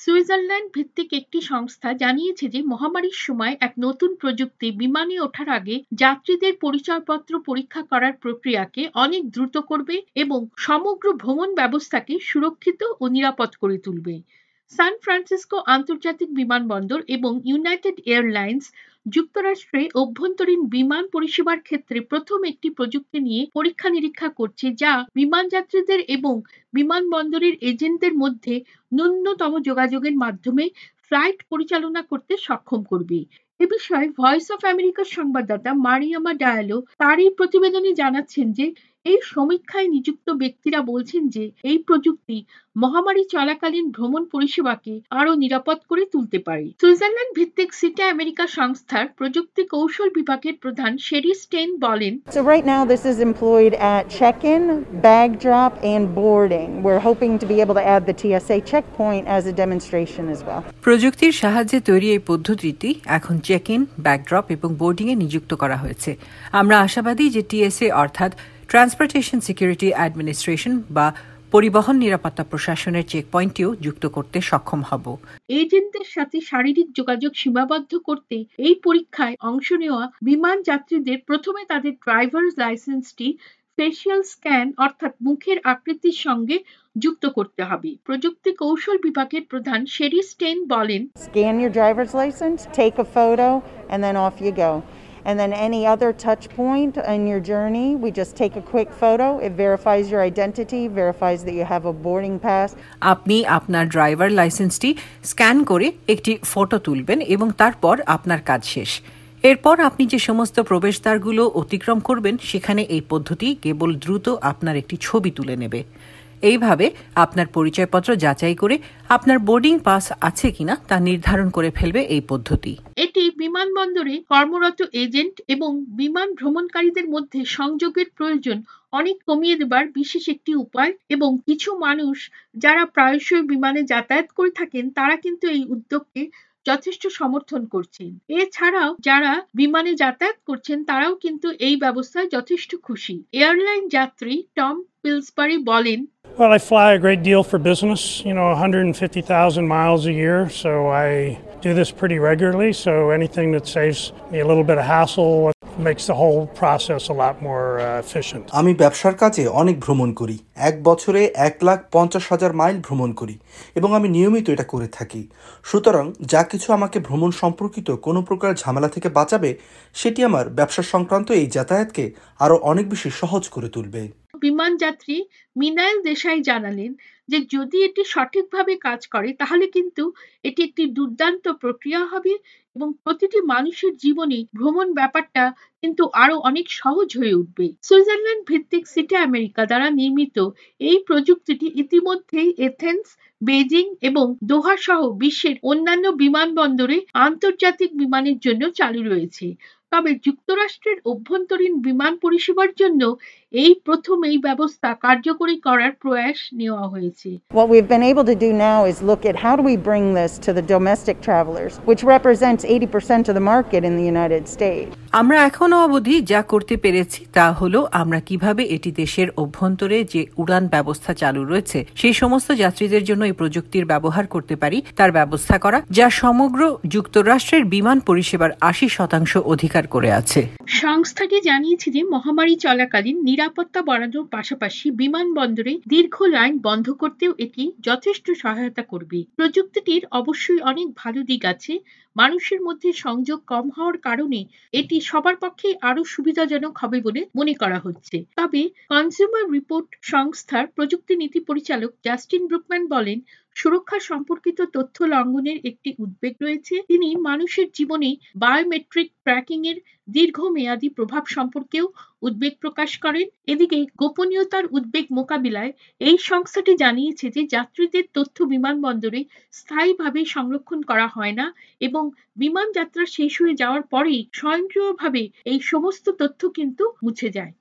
Switzerland ভিত্তিক একটি সংস্থা জানিয়েছে যে মহামারীর সময় এক নতুন প্রযুক্তি বিমানে ওঠার আগে যাত্রীদের পরিচয়পত্র পরীক্ষা করার প্রক্রিয়াকে অনেক দ্রুত করবে এবং সমগ্র ভ্রমণ ব্যবস্থাকে সুরক্ষিত ও নিরাপদ করে তুলবে। সান ফ্রান্সিসকো আন্তর্জাতিক বিমানবন্দর এবং ইউনাইটেড এয়ারলাইন্স যুক্তরাষ্ট্রে অভ্যন্তরীণ বিমান পরিষেবার ক্ষেত্রে প্রথম একটি প্রযুক্তি নিয়ে পরীক্ষা নিরীক্ষা করছে যা বিমান যাত্রীদের এবং বিমানবন্দরের এজেন্টদের মধ্যে ন্যূনতম যোগাযোগের মাধ্যমে ফ্লাইট পরিচালনা করতে সক্ষম করবে। এ বিষয়ে ভয়েস অফ আমেরিকার সংবাদদাতা মারিয়ামা ডায়ালো তারই প্রতিবেদনে জানাচ্ছেন যে এই সমীক্ষায় নিযুক্ত ব্যক্তিরা বলছেন যে এই প্রযুক্তি মহামারী চলাকালীন ভ্রমণ পরিষেবাকে আরও নিরাপদ করে তুলতে পারে সুইজারল্যান্ড ভিত্তিক সিটা আমেরিকা সংস্থার প্রযুক্তি কৌশল বিভাগের প্রধান শেরি স্টেন বলেন So right now this is employed at check-in, bag drop and boarding. We're hoping to be able to add the TSA checkpoint as a demonstration as well. প্রযুক্তির সাহায্যে তৈরি এই পদ্ধতিটি এখন চেক ইন ব্যাকড্রপ এবং বোর্ডিংয়ে নিযুক্ত করা হয়েছে আমরা আশাবাদী যে টিএসএ অর্থাৎ ট্রান্সপোর্টেশন সিকিউরিটি অ্যাডমিনিস্ট্রেশন বা পরিবহন নিরাপত্তা প্রশাসনের চেক চেকপয়েন্টটিও যুক্ত করতে সক্ষম হব এজেন্টদের সাথে শারীরিক যোগাযোগ সীমাবদ্ধ করতে এই পরীক্ষায় অংশ নেওয়া বিমান যাত্রীদের প্রথমে তাদের ড্রাইভার লাইসেন্সটি ফেসিয়াল স্ক্যান অর্থাৎ মুখের আকৃতির সঙ্গে যুক্ত করতে হবে প্রযুক্তি কৌশল বিভাগের প্রধান শেরি স্টেন বলেন Scan your driver's license, take a photo, and then off you go. And then any other touch point in your journey, we just take a quick photo. It verifies your identity, verifies that you have a boarding pass. আপনি আপনার driver লাইসেন্সটি scan করে একটি photo তুলবেন এবং তারপর আপনার কাজ শেষ এরপর আপনি যে সমস্ত প্রবেশদ্বারগুলো অতিক্রম করবেন সেখানে এই পদ্ধতি কেবল দ্রুত আপনার একটি ছবি তুলে নেবে এইভাবে আপনার পরিচয়পত্র যাচাই করে আপনার বোর্ডিং পাস আছে কিনা তা নির্ধারণ করে ফেলবে এই পদ্ধতি বিমানবন্দরে কর্মরত এজেন্ট এবং বিমান ভ্রমণকারীদের মধ্যে সংযোগের প্রয়োজন অনেক কমিয়ে দেবার বিশেষ একটি উপায় এবং কিছু মানুষ যারা প্রায়শই বিমানে যাতায়াত করে থাকেন তারা কিন্তু এই উদ্যোগকে যথেষ্ট সমর্থন করছেন। এছাড়াও যারা বিমানে যাতায়াত করছেন তারাও কিন্তু এই ব্যবস্থায় যথেষ্ট খুশি। এয়ারলাইন যাত্রী টম পিলসবারি বলেন Well, I fly a great deal for business, you know, 150,000 miles a year, so I do this pretty regularly. So anything that saves me a little bit of hassle makes the whole process a lot more uh, efficient. আমি ব্যবসার কাজে অনেক ভ্রমণ করি এক বছরে এক লাখ পঞ্চাশ হাজার মাইল ভ্রমণ করি এবং আমি নিয়মিত এটা করে থাকি সুতরাং যা কিছু আমাকে ভ্রমণ সম্পর্কিত কোনো প্রকার ঝামেলা থেকে বাঁচাবে সেটি আমার ব্যবসা সংক্রান্ত এই যাতায়াতকে আরও অনেক বেশি সহজ করে তুলবে বিমান যাত্রী মিনাইল দেশাই জানালেন যে, যদি এটি সঠিকভাবে কাজ করে, তাহলে কিন্তু এটি একটি দুর্দান্ত প্রক্রিয়া হবে এবং প্রতিটি মানুষের জীবনে ভ্রমণ ব্যাপারটা কিন্তু আরও অনেক সহজ হয়ে উঠবে। সুইজারল্যান্ড ভিত্তিক সিটি আমেরিকা দ্বারা নির্মিত এই প্রযুক্তিটি ইতিমধ্যেই এথেন্স বেজিং এবং দোহা সহ বিশ্বের অন্যান্য বিমানবন্দরে আন্তর্জাতিক বিমানের জন্য চালু রয়েছে। তবে যুক্তরাষ্ট্রের অভ্যন্তরীণ বিমান পরিষেবার জন্য এই প্রথম এই ব্যবস্থা কার্যকরী করার প্রয়াস নেওয়া হয়েছে What we've been able to do now is look at how do we bring this to the domestic travelers, which represents 80% of the market in the United States. আমরা এখনও অবধি যা করতে পেরেছি তা হলো আমরা কীভাবে এটি দেশের অভ্যন্তরে যে উড়ান ব্যবস্থা চালু রয়েছে সেই সমস্ত যাত্রীদের জন্য এই প্রযুক্তির ব্যবহার করতে পারি তার ব্যবস্থা করা যা সমগ্র যুক্তরাষ্ট্রের বিমান পরিষেবার আশি শতাংশ অধিকার করে আছে। সংস্থাটি জানিয়েছে যে মহামারী চলাকালীন নিরাপত্তা বাড়ানোর পাশাপাশি বিমানবন্দরে দীর্ঘ লাইন বন্ধ করতেও এটি যথেষ্ট সহায়তা করবে। প্রযুক্তিটির অবশ্যই অনেক ভালো দিক আছে। মানুষের মধ্যে সংযোগ কম হওয়ার কারণে এটি সবার পক্ষে আরও সুবিধাজনক হবে বলে মনে করা হচ্ছে। তবে কনজিউমার রিপোর্ট সংস্থার প্রযুক্তি নীতি পরিচালক জাস্টিন ব্রুকম্যান বলেন, সুরক্ষা সম্পর্কিত তথ্য লঙ্ঘনের একটি উদ্বেগ রয়েছে। তিনি মানুষের জীবনে বায়োমেট্রিক ট্র্যাকিং এর দীর্ঘমেয়াদী প্রভাব সম্পর্কেও উদ্বেগ প্রকাশ করেন। এদিকে গোপনীয়তার উদ্বেগ মোকাবিলায় এই সংস্থাটি জানিয়েছে যে যাত্রীদের তথ্য বিমানবন্দরে স্থায়ীভাবে সংরক্ষণ করা হয় না এবং বিমান যাত্রা শেষ হয়ে যাওয়ার পরেই স্বয়ংক্রিয়ভাবে এই সমস্ত তথ্য কিন্তু মুছে যায়।